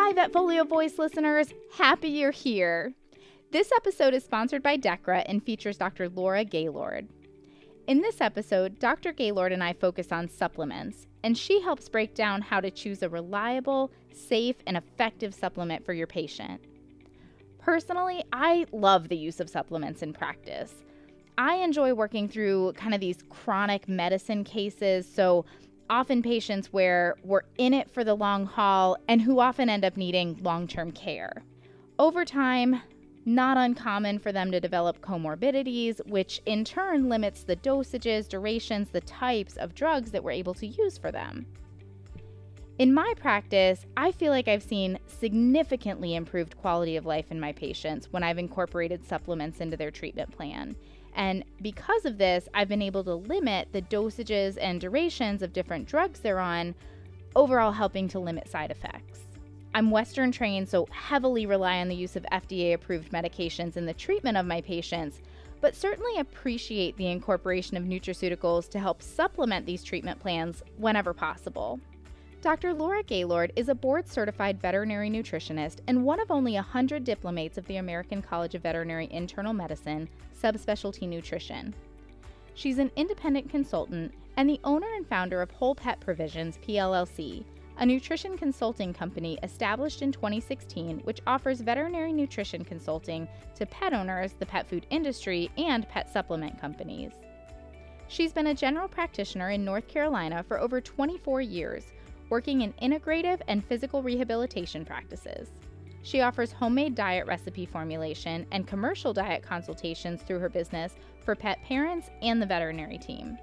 Hi, Vetfolio Voice listeners. Happy you're here. This episode is sponsored by Dechra and features Dr. Laura Gaylord. In this episode, Dr. Gaylord and I focus on supplements, and she helps break down how to choose a reliable, safe, and effective supplement for your patient. Personally, I love the use of supplements in practice. I enjoy working through kind of these chronic medicine cases, so often patients where we're in it for the long haul and who often end up needing long term care. Over time, not uncommon for them to develop comorbidities, which in turn limits the dosages, durations, the types of drugs that we're able to use for them. In my practice, I feel like I've seen significantly improved quality of life in my patients when I've incorporated supplements into their treatment plan. And because of this, I've been able to limit the dosages and durations of different drugs they're on, overall helping to limit side effects. I'm Western trained, so heavily rely on the use of FDA approved medications in the treatment of my patients, but certainly appreciate the incorporation of nutraceuticals to help supplement these treatment plans whenever possible. Dr. Laura Gaylord is a board certified veterinary nutritionist and one of only 100 diplomates of the American College of Veterinary Internal Medicine, subspecialty nutrition. She's an independent consultant and the owner and founder of Whole Pet Provisions PLLC, a nutrition consulting company established in 2016 which offers veterinary nutrition consulting to pet owners, the pet food industry, and pet supplement companies. She's been a general practitioner in North Carolina for over 24 years working in integrative and physical rehabilitation practices. She offers homemade diet recipe formulation and commercial diet consultations through her business for pet parents and the veterinary team.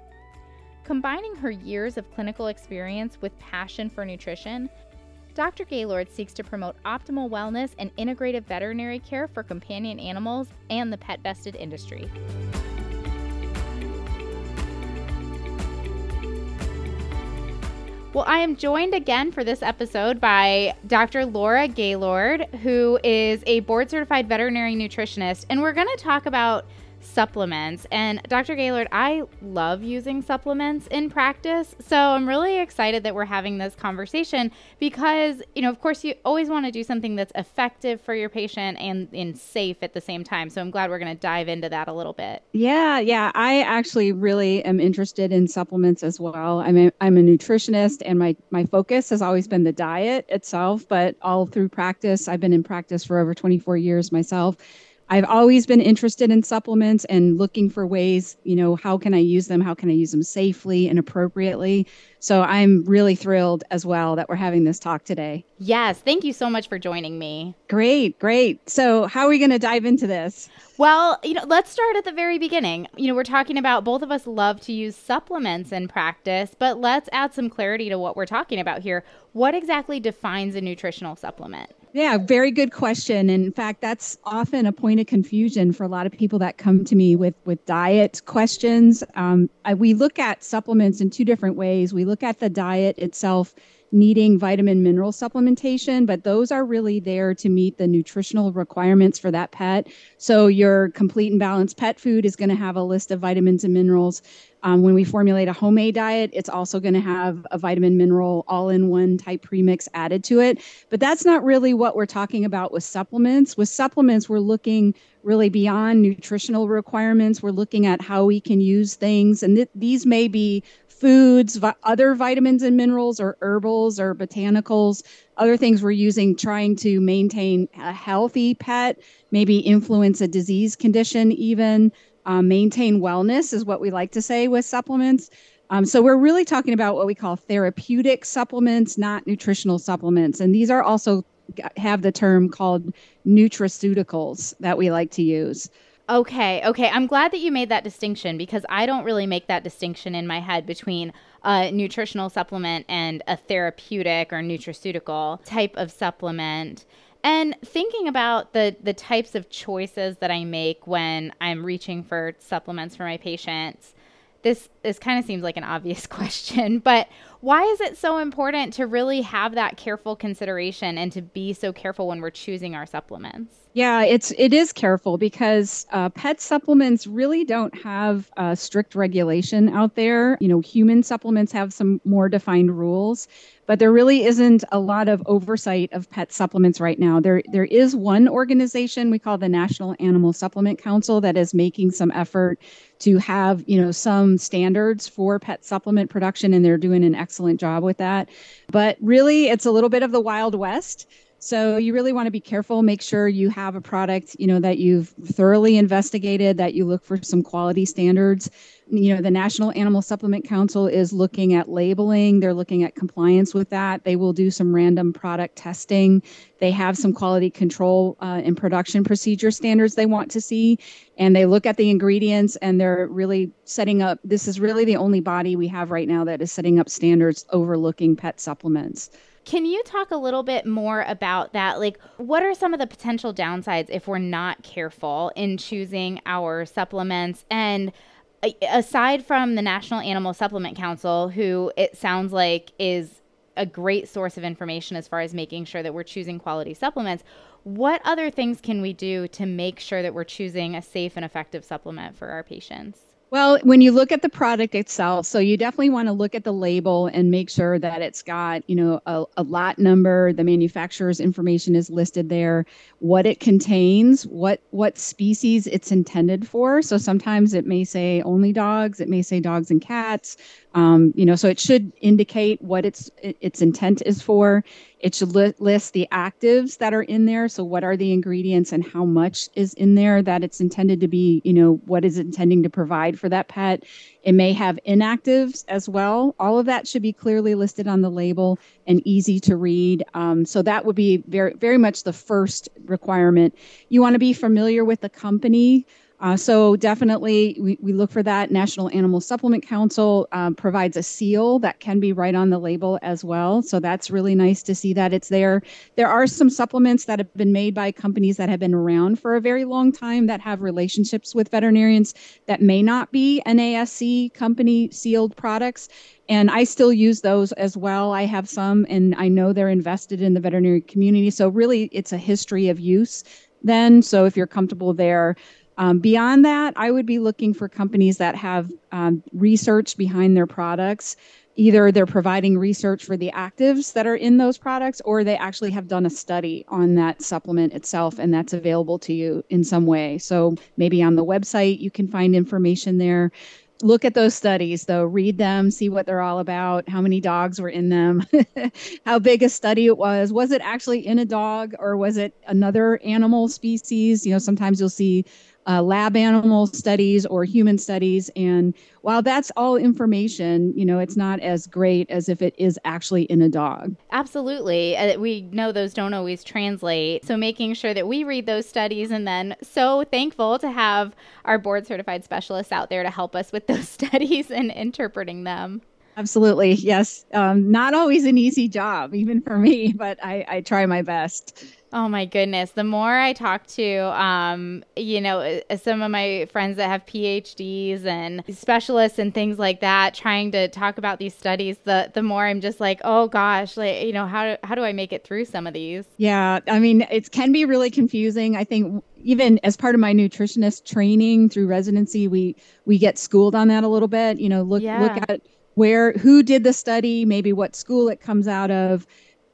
Combining her years of clinical experience with passion for nutrition, Dr. Gaylord seeks to promote optimal wellness and integrative veterinary care for companion animals and the pet vested industry. Well, I am joined again for this episode by Dr. Laura Gaylord, who is a board certified veterinary nutritionist, and we're going to talk about supplements. And Dr. Gaylord, I love using supplements in practice. So I'm really excited that we're having this conversation because, you know, of course, you always want to do something that's effective for your patient and, and safe at the same time. So I'm glad we're going to dive into that a little bit. Yeah, yeah. I actually really am interested in supplements as well. I'm a, I'm a nutritionist and my, my focus has always been the diet itself, but all through practice, I've been in practice for over 24 years myself I've always been interested in supplements and looking for ways, you know, how can I use them? How can I use them safely and appropriately? So I'm really thrilled as well that we're having this talk today. Yes. Thank you so much for joining me. Great. Great. So, how are we going to dive into this? Well, you know, let's start at the very beginning. You know, we're talking about both of us love to use supplements in practice, but let's add some clarity to what we're talking about here. What exactly defines a nutritional supplement? Yeah, very good question. In fact, that's often a point of confusion for a lot of people that come to me with with diet questions. Um, I, we look at supplements in two different ways. We look at the diet itself needing vitamin mineral supplementation, but those are really there to meet the nutritional requirements for that pet. So your complete and balanced pet food is going to have a list of vitamins and minerals. Um, when we formulate a homemade diet, it's also going to have a vitamin mineral all in one type premix added to it. But that's not really what we're talking about with supplements. With supplements, we're looking really beyond nutritional requirements. We're looking at how we can use things. And th- these may be foods, vi- other vitamins and minerals, or herbals or botanicals, other things we're using trying to maintain a healthy pet, maybe influence a disease condition, even um, maintain wellness, is what we like to say with supplements. Um, so we're really talking about what we call therapeutic supplements, not nutritional supplements. And these are also have the term called nutraceuticals that we like to use. Okay, okay. I'm glad that you made that distinction because I don't really make that distinction in my head between a nutritional supplement and a therapeutic or nutraceutical type of supplement. And thinking about the the types of choices that I make when I'm reaching for supplements for my patients, this this kind of seems like an obvious question, but Why is it so important to really have that careful consideration and to be so careful when we're choosing our supplements? Yeah, it's it is careful because uh, pet supplements really don't have uh, strict regulation out there. You know, human supplements have some more defined rules, but there really isn't a lot of oversight of pet supplements right now. There there is one organization we call the National Animal Supplement Council that is making some effort to have you know some standards for pet supplement production, and they're doing an excellent job with that. But really, it's a little bit of the wild west. So you really want to be careful. Make sure you have a product, you know, that you've thoroughly investigated, that you look for some quality standards. You know, the National Animal Supplement Council is looking at labeling. They're looking at compliance with that. They will do some random product testing. They have some quality control uh, and production procedure standards they want to see, and they look at the ingredients and they're really setting up. This is really the only body we have right now that is setting up standards overlooking pet supplements. Can you talk a little bit more about that? Like, what are some of the potential downsides if we're not careful in choosing our supplements? And aside from the National Animal Supplement Council, who it sounds like is a great source of information as far as making sure that we're choosing quality supplements, what other things can we do to make sure that we're choosing a safe and effective supplement for our patients? Well, when you look at the product itself, so you definitely want to look at the label and make sure that it's got, you know, a, a, lot number, the manufacturer's information is listed there, what it contains, what what species it's intended for. So sometimes it may say only dogs, it may say dogs and cats. Um, you know, so it should indicate what its its intent is for. It should li- list the actives that are in there. So what are the ingredients and how much is in there that it's intended to be, you know, what is it intending to provide for that pet. It may have inactives as well. All of that should be clearly listed on the label and easy to read. Um, so that would be very, very much the first requirement. You want to be familiar with the company. Uh, so definitely we, we look for that. National Animal Supplement Council um, provides a seal that can be right on the label as well. So that's really nice to see that it's there. There are some supplements that have been made by companies that have been around for a very long time that have relationships with veterinarians that may not be NASC company sealed products. And I still use those as well. I have some and I know they're invested in the veterinary community. So really it's a history of use then. So if you're comfortable there, um, beyond that, I would be looking for companies that have um, research behind their products. Either they're providing research for the actives that are in those products, or they actually have done a study on that supplement itself, and that's available to you in some way. So maybe on the website, you can find information there look at those studies though read them see what they're all about how many dogs were in them how big a study it was was it actually in a dog or was it another animal species you know sometimes you'll see uh, lab animal studies or human studies. And while that's all information, you know, it's not as great as if it is actually in a dog. Absolutely. Uh, we know those don't always translate. So making sure that we read those studies and then so thankful to have our board certified specialists out there to help us with those studies and interpreting them. Absolutely. Yes. Um, not always an easy job, even for me, but I, I try my best. Oh my goodness. The more I talk to, um, you know, uh, some of my friends that have PhDs and specialists and things like that, trying to talk about these studies, the the more I'm just like, oh gosh, like you know, how how do I make it through some of these? Yeah, I mean, it can be really confusing. I think even as part of my nutritionist training through residency, we we get schooled on that a little bit. You know, look yeah. look at where who did the study, maybe what school it comes out of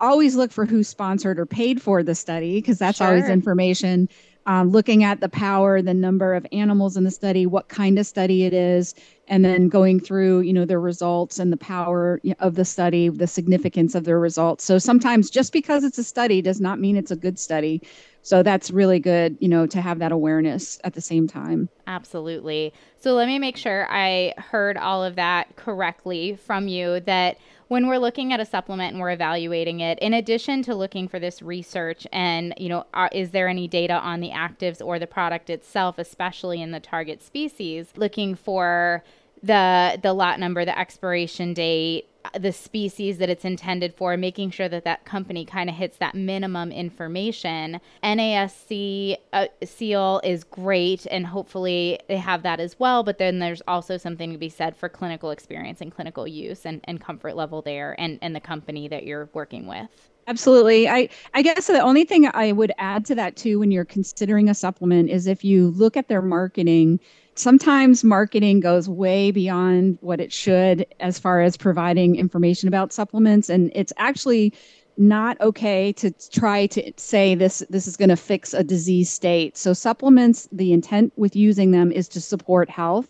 always look for who sponsored or paid for the study because that's sure. always information. Um, looking at the power, the number of animals in the study, what kind of study it is, and then going through, you know, the results and the power of the study, the significance of the results. So sometimes just because it's a study does not mean it's a good study. So that's really good, you know, to have that awareness at the same time. Absolutely. So let me make sure I heard all of that correctly from you that when we're looking at a supplement and we're evaluating it, in addition to looking for this research and, you know, are, is there any data on the actives or the product itself, especially in the target species, looking for the the lot number, the expiration date, the species that it's intended for, making sure that that company kind of hits that minimum information. NASC uh, seal is great, and hopefully they have that as well. But then there's also something to be said for clinical experience and clinical use and, and comfort level there and, and the company that you're working with. Absolutely. I, I guess the only thing I would add to that too when you're considering a supplement is if you look at their marketing, sometimes marketing goes way beyond what it should as far as providing information about supplements. And it's actually not okay to try to say this this is going to fix a disease state. So supplements the intent with using them is to support health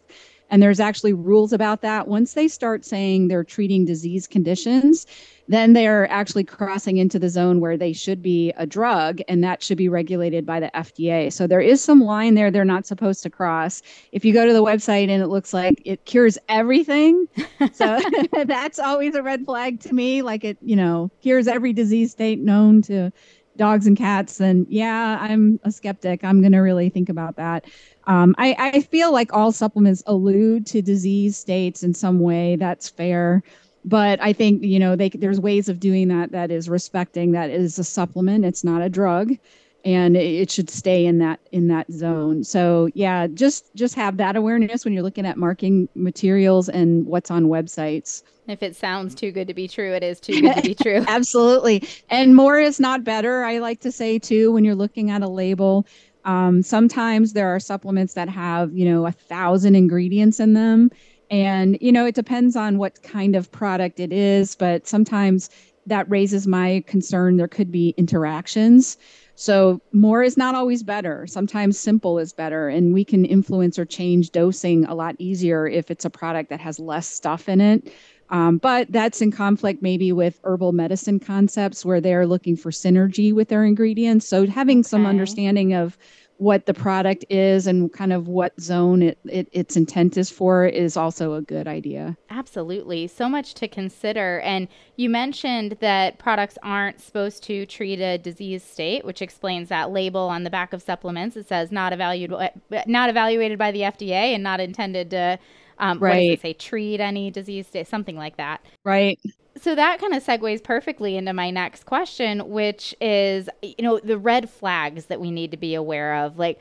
and there's actually rules about that once they start saying they're treating disease conditions then they're actually crossing into the zone where they should be a drug and that should be regulated by the FDA. So there is some line there they're not supposed to cross. If you go to the website and it looks like it cures everything, so that's always a red flag to me like it, you know, cures every disease state known to dogs and cats, then yeah, I'm a skeptic. I'm going to really think about that. Um, I, I feel like all supplements allude to disease states in some way. That's fair but I think you know they, there's ways of doing that that is respecting that is a supplement. It's not a drug, and it should stay in that in that zone. So yeah, just just have that awareness when you're looking at marking materials and what's on websites. If it sounds too good to be true, it is too good to be true. Absolutely, and more is not better. I like to say too when you're looking at a label. Um, sometimes there are supplements that have you know a thousand ingredients in them and, you know, it depends on what kind of product it is, but sometimes that raises my concern. There could be interactions. So, more is not always better. Sometimes simple is better, and we can influence or change dosing a lot easier if it's a product that has less stuff in it. Um, but that's in conflict maybe with herbal medicine concepts where they're looking for synergy with their ingredients. So, having okay. some understanding of what the product is and kind of what zone it, it, its intent is for is also a good idea. Absolutely. So much to consider. And you mentioned that products aren't supposed to treat a disease state, which explains that label on the back of supplements. It says not evaluated, not evaluated by the FDA and not intended to um, right. what does it say? Treat any disease, something like that. Right so that kind of segues perfectly into my next question, which is, you know, the red flags that we need to be aware of. Like,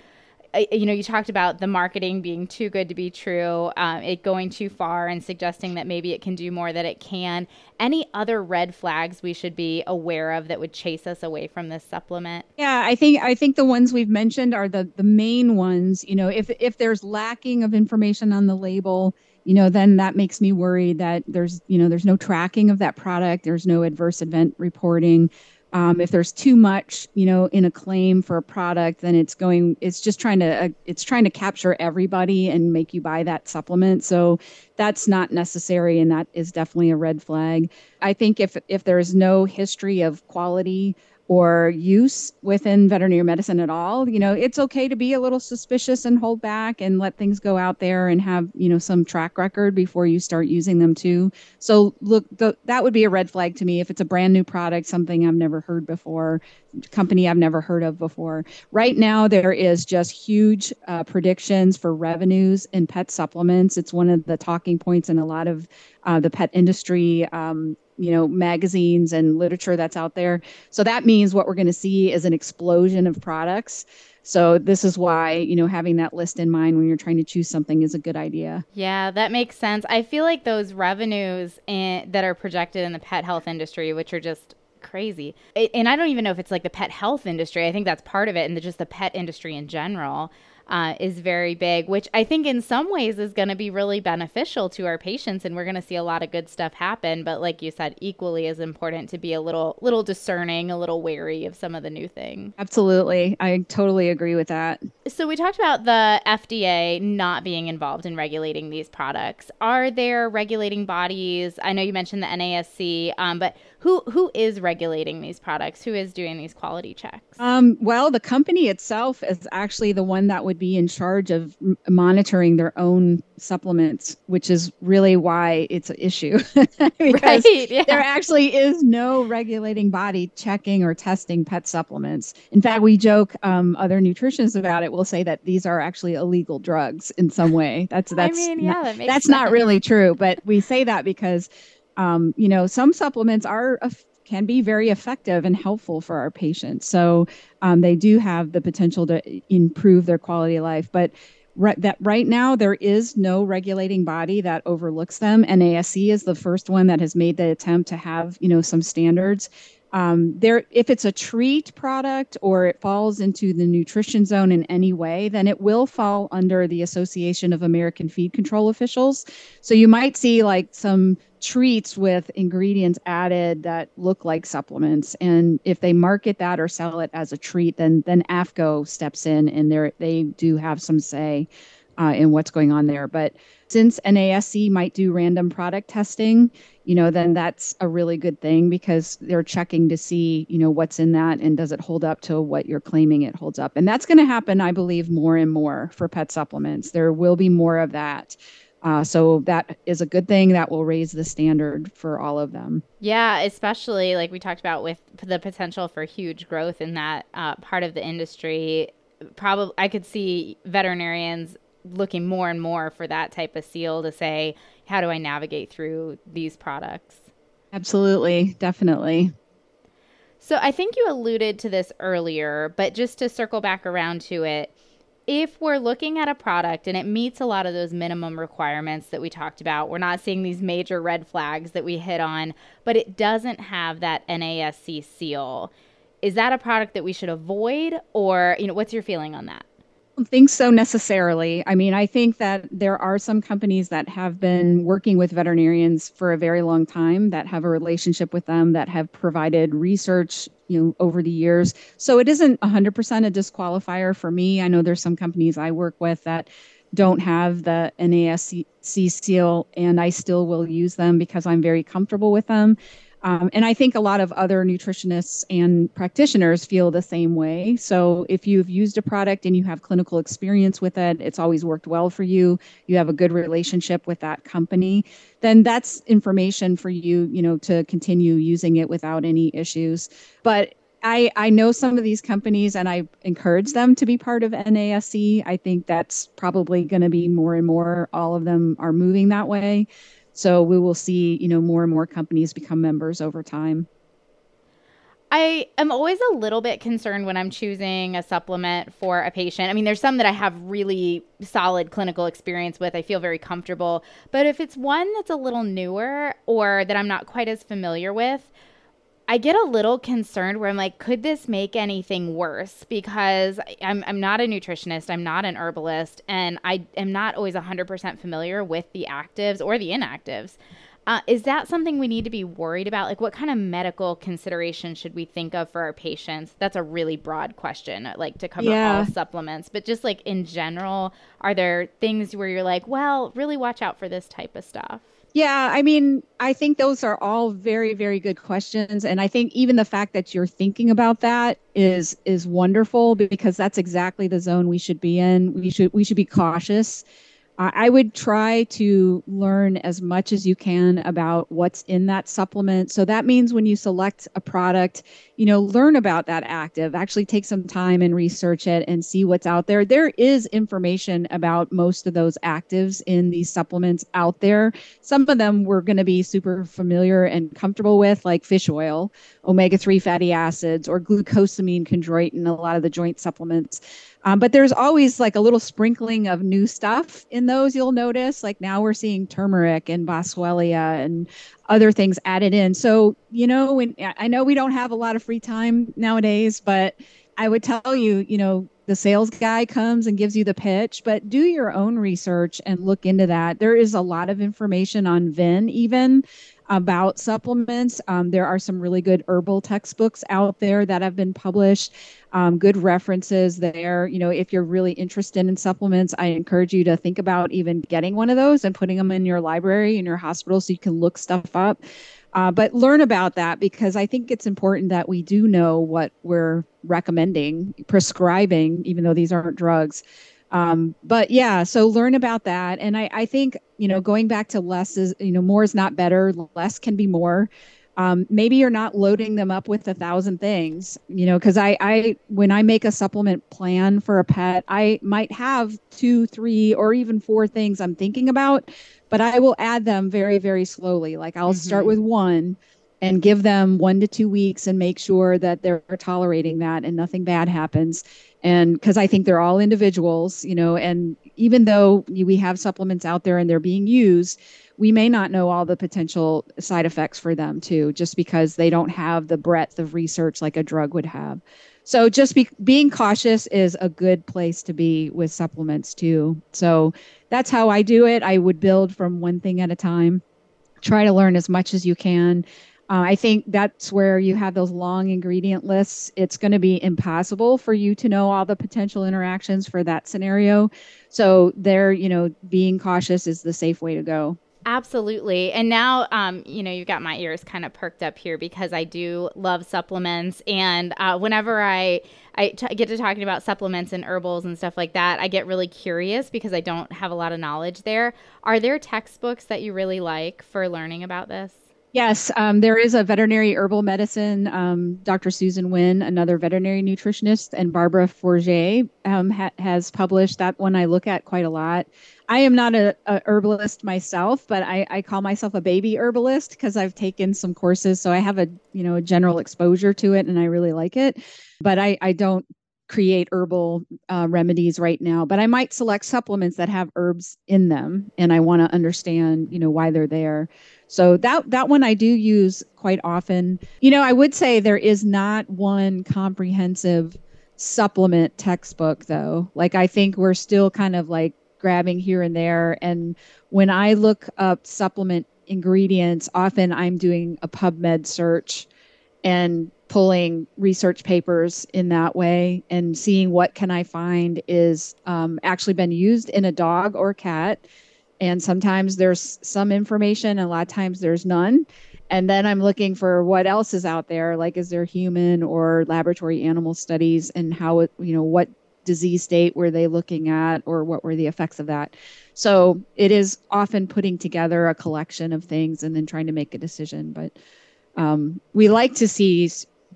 you know, you talked about the marketing being too good to be true, um, it going too far and suggesting that maybe it can do more that it can. Any other red flags we should be aware of that would chase us away from this supplement? Yeah, I think I think the ones we've mentioned are the the main ones. You know, if if there's lacking of information on the label, you know, then that makes me worried that there's, you know, there's no tracking of that product. There's no adverse event reporting. Um, if there's too much, you know, in a claim for a product, then it's going, it's just trying to, uh, it's trying to capture everybody and make you buy that supplement. So that's not necessary, and that is definitely a red flag. I think if if there's no history of quality or use within veterinary medicine at all you know it's okay to be a little suspicious and hold back and let things go out there and have you know some track record before you start using them too. So look the, that would be a red flag to me if it's a brand new product something i've never heard before company i've never heard of before. Right now there is just huge uh, predictions for revenues in pet supplements. It's one of the talking points in a lot of uh, the pet industry um, you know magazines and literature that's out there. So that means what we're going to see is an explosion of products. So this is why you know having that list in mind when you're trying to choose something is a good idea. Yeah that makes sense. I feel like those revenues in, that are projected in the pet health industry which are just crazy. And i don't even know if it's like the pet health industry. I think that's part of it and the, just the pet industry in general uh, is very big, which I think in some ways is going to be really beneficial to our patients, and we're going to see a lot of good stuff happen. But like you said, equally as important to be a little little discerning, a little wary of some of the new things. Absolutely, I totally agree with that. So we talked about the FDA not being involved in regulating these products. Are there regulating bodies? I know you mentioned the NASC, um, but who who is regulating these products? Who is doing these quality checks? Um, well, the company itself is actually the one that would be in charge of m- monitoring their own supplements, which is really why it's an issue because right, yeah. there actually is no regulating body checking or testing pet supplements. In fact, we joke um, other nutritionists about it. will say that these are actually illegal drugs in some way. That's that's I mean, yeah, not, that that's sense. not really true, but we say that because um, you know, some supplements are can be very effective and helpful for our patients. So um, they do have the potential to improve their quality of life, but right, that right now there is no regulating body that overlooks them. NASC is the first one that has made the attempt to have you know some standards. Um, there, if it's a treat product or it falls into the nutrition zone in any way, then it will fall under the Association of American Feed Control Officials. So you might see like some treats with ingredients added that look like supplements. And if they market that or sell it as a treat then then AAFCO steps in and they they do have some say uh, in what's going on there. But since NASC might do random product testing you know then that's a really good thing because they're checking to see you know what's in that and does it hold up to what you're claiming it holds up. And that's going to happen i believe more and more for pet supplements. There will be more of that uh, so that is a good thing that will raise the standard for all of them. Yeah, especially like we talked about with the potential for huge growth in that uh, part of the industry. Probably, I could see veterinarians looking more and more for that type of seal to say, how do I navigate through these products? Absolutely, definitely. So I think you alluded to this earlier, but just to circle back around to it if we're looking at a product and it meets a lot of those minimum requirements that we talked about, we're not seeing these major red flags that we hit on, but it doesn't have that NASC seal. Is that a product that we should avoid or, you know, what's your feeling on that? Think so necessarily. I mean, I think that there are some companies that have been working with veterinarians for a very long time that have a relationship with them that have provided research, you know, over the years. So it isn't 100% a disqualifier for me. I know there's some companies I work with that don't have the NASC seal and I still will use them because I'm very comfortable with them. Um, and I think a lot of other nutritionists and practitioners feel the same way. So if you've used a product and you have clinical experience with it, it's always worked well for you, you have a good relationship with that company, then that's information for you, you know, to continue using it without any issues. But I, I know some of these companies and I encourage them to be part of NASC. I think that's probably going to be more and more. All of them are moving that way. So we will see, you know, more and more companies become members over time. I am always a little bit concerned when I'm choosing a supplement for a patient. I mean, there's some that I have really solid clinical experience with. I feel very comfortable. But if it's one that's a little newer or that I'm not quite as familiar with, I get a little concerned where I'm like, could this make anything worse? Because I'm, I'm not a nutritionist, I'm not an herbalist, and I am not always 100% familiar with the actives or the inactives. Uh, is that something we need to be worried about? Like, what kind of medical consideration should we think of for our patients? That's a really broad question, like to cover yeah. all supplements, but just like in general, are there things where you're like, well, really watch out for this type of stuff? Yeah, I mean, I think those are all very very good questions and I think even the fact that you're thinking about that is is wonderful because that's exactly the zone we should be in. We should we should be cautious I would try to learn as much as you can about what's in that supplement. So that means when you select a product, you know, learn about that active, actually take some time and research it and see what's out there. There is information about most of those actives in these supplements out there. Some of them we're going to be super familiar and comfortable with, like fish oil, omega 3 fatty acids, or glucosamine chondroitin, a lot of the joint supplements. Um, but there's always like a little sprinkling of new stuff in those you'll notice. Like now we're seeing turmeric and boswellia and other things added in. So, you know, when I know we don't have a lot of free time nowadays, but I would tell you, you know, the sales guy comes and gives you the pitch, but do your own research and look into that. There is a lot of information on VIN, even about supplements. Um, there are some really good herbal textbooks out there that have been published. Um, good references there. You know, if you're really interested in supplements, I encourage you to think about even getting one of those and putting them in your library in your hospital so you can look stuff up. Uh, but learn about that because I think it's important that we do know what we're recommending, prescribing, even though these aren't drugs. Um, but yeah, so learn about that. And I, I think, you know, going back to less is, you know, more is not better, less can be more. um, maybe you're not loading them up with a thousand things you know because I, I when i make a supplement plan for a pet i might have two three or even four things i'm thinking about but i will add them very very slowly like i'll mm-hmm. start with one and give them one to two weeks and make sure that they're tolerating that and nothing bad happens and because i think they're all individuals you know and even though we have supplements out there and they're being used we may not know all the potential side effects for them too, just because they don't have the breadth of research like a drug would have. So just be, being cautious is a good place to be with supplements too. So that's how I do it. I would build from one thing at a time, try to learn as much as you can. Uh, I think that's where you have those long ingredient lists. It's going to be impossible for you to know all the potential interactions for that scenario. So there, you know, being cautious is the safe way to go. Absolutely. And now, um, you know, you've got my ears kind of perked up here because I do love supplements. And uh, whenever I, I t- get to talking about supplements and herbals and stuff like that, I get really curious because I don't have a lot of knowledge there. Are there textbooks that you really like for learning about this? Yes, um, there is a veterinary herbal medicine. Um, Dr. Susan Wynn, another veterinary nutritionist, and Barbara Fougère um, ha- has published that one. I look at quite a lot. I am not a, a herbalist myself, but I, I, call myself a baby herbalist because I've taken some courses, so I have a you know a general exposure to it, and I really like it. But I, I don't create herbal uh, remedies right now, but I might select supplements that have herbs in them, and I want to understand you know why they're there. So that that one I do use quite often. You know, I would say there is not one comprehensive supplement textbook though. Like I think we're still kind of like grabbing here and there. And when I look up supplement ingredients, often I'm doing a PubMed search and pulling research papers in that way and seeing what can I find is um, actually been used in a dog or cat. And sometimes there's some information, a lot of times there's none. And then I'm looking for what else is out there, like is there human or laboratory animal studies, and how it, you know, what disease state were they looking at or what were the effects of that? So it is often putting together a collection of things and then trying to make a decision. But um, we like to see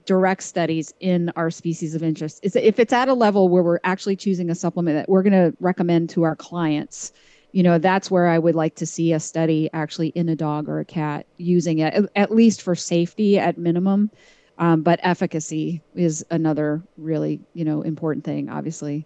direct studies in our species of interest. Is if it's at a level where we're actually choosing a supplement that we're going to recommend to our clients you know that's where i would like to see a study actually in a dog or a cat using it at least for safety at minimum um, but efficacy is another really, you know, important thing, obviously.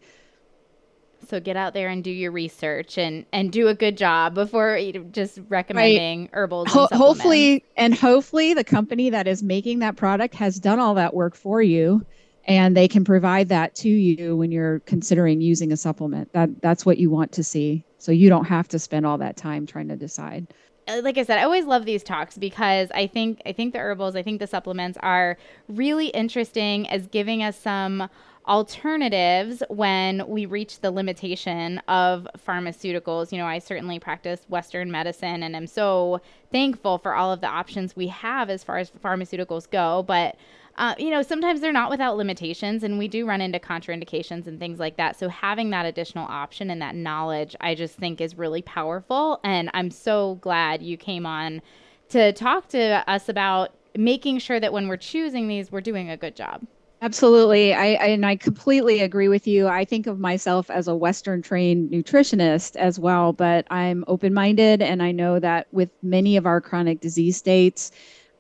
So get out there and do your research and and do a good job before just recommending right. herbals. Ho- hopefully, and hopefully, the company that is making that product has done all that work for you, and they can provide that to you when you're considering using a supplement. That that's what you want to see, so you don't have to spend all that time trying to decide. Uh, like I said, I always love these talks because I think I think the herbals, I think the supplements are really interesting as giving us some alternatives when we reach the limitation of pharmaceuticals. You know, I certainly practice Western medicine and am so thankful for all of the options we have as far as pharmaceuticals go. But uh, you know, sometimes they're not without limitations, and we do run into contraindications and things like that. So, having that additional option and that knowledge, I just think is really powerful. And I'm so glad you came on to talk to us about making sure that when we're choosing these, we're doing a good job. Absolutely. I, I, and I completely agree with you. I think of myself as a Western trained nutritionist as well, but I'm open minded. And I know that with many of our chronic disease states,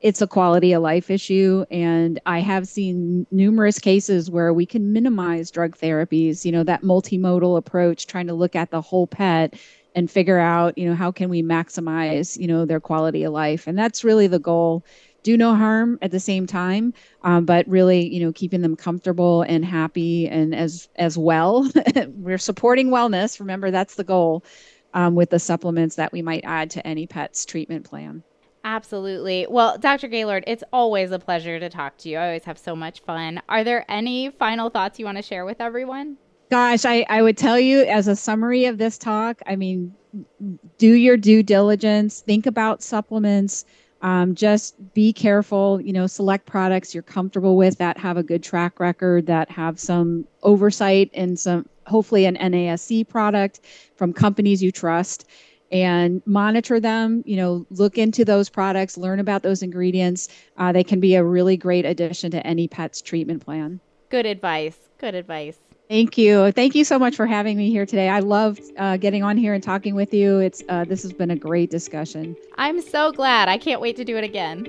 it's a quality of life issue. And i have seen numerous cases where we can minimize drug therapies you know that multimodal approach trying to look at the whole pet and figure out you know how can we maximize you know their quality of life. And that's really the goal. Do no harm at the same time um, but really you know keeping them comfortable and happy and as as well. We're supporting wellness. Remember that's the goal um, with the supplements that we might add to any pet's treatment plan Absolutely. Well, Dr. Gaylord, it's always a pleasure to talk to you. I always have so much fun. Are there any final thoughts you want to share with everyone? Gosh, I, I would tell you as a summary of this talk, I mean, do your due diligence, think about supplements, um, just be careful, you know, select products you're comfortable with that have a good track record, that have some oversight and some, hopefully, an NASC product from companies you trust and monitor them. You know, look into those products, learn about those ingredients. Uh, they can be a really great addition to any pet's treatment plan. Good advice. Good advice. Thank you. Thank you so much for having me here today. I loved uh, getting on here and talking with you. It's uh, this has been a great discussion. I'm so glad. I can't wait to do it again.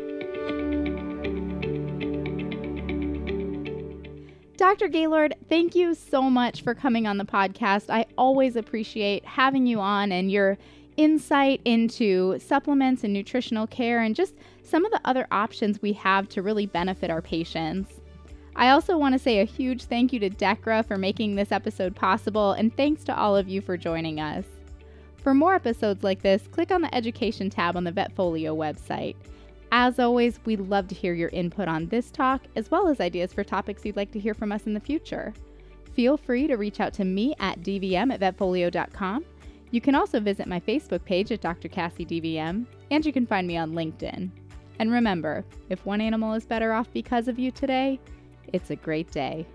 Dr. Gaylord, thank you so much for coming on the podcast. I always appreciate having you on and your insight into supplements and nutritional care and just some of the other options we have to really benefit our patients. I also want to say a huge thank you to Dechra for making this episode possible, and thanks to all of you for joining us. For more episodes like this, click on the Education tab on the Vetfolio website. As always, we'd love to hear your input on this talk, as well as ideas for topics you'd like to hear from us in the future. Feel free to reach out to me at dvm at vetfolio.com. You can also visit my Facebook page at Dr. Cassi DVM, and you can find me on LinkedIn. And remember, if one animal is better off because of you today, it's a great day.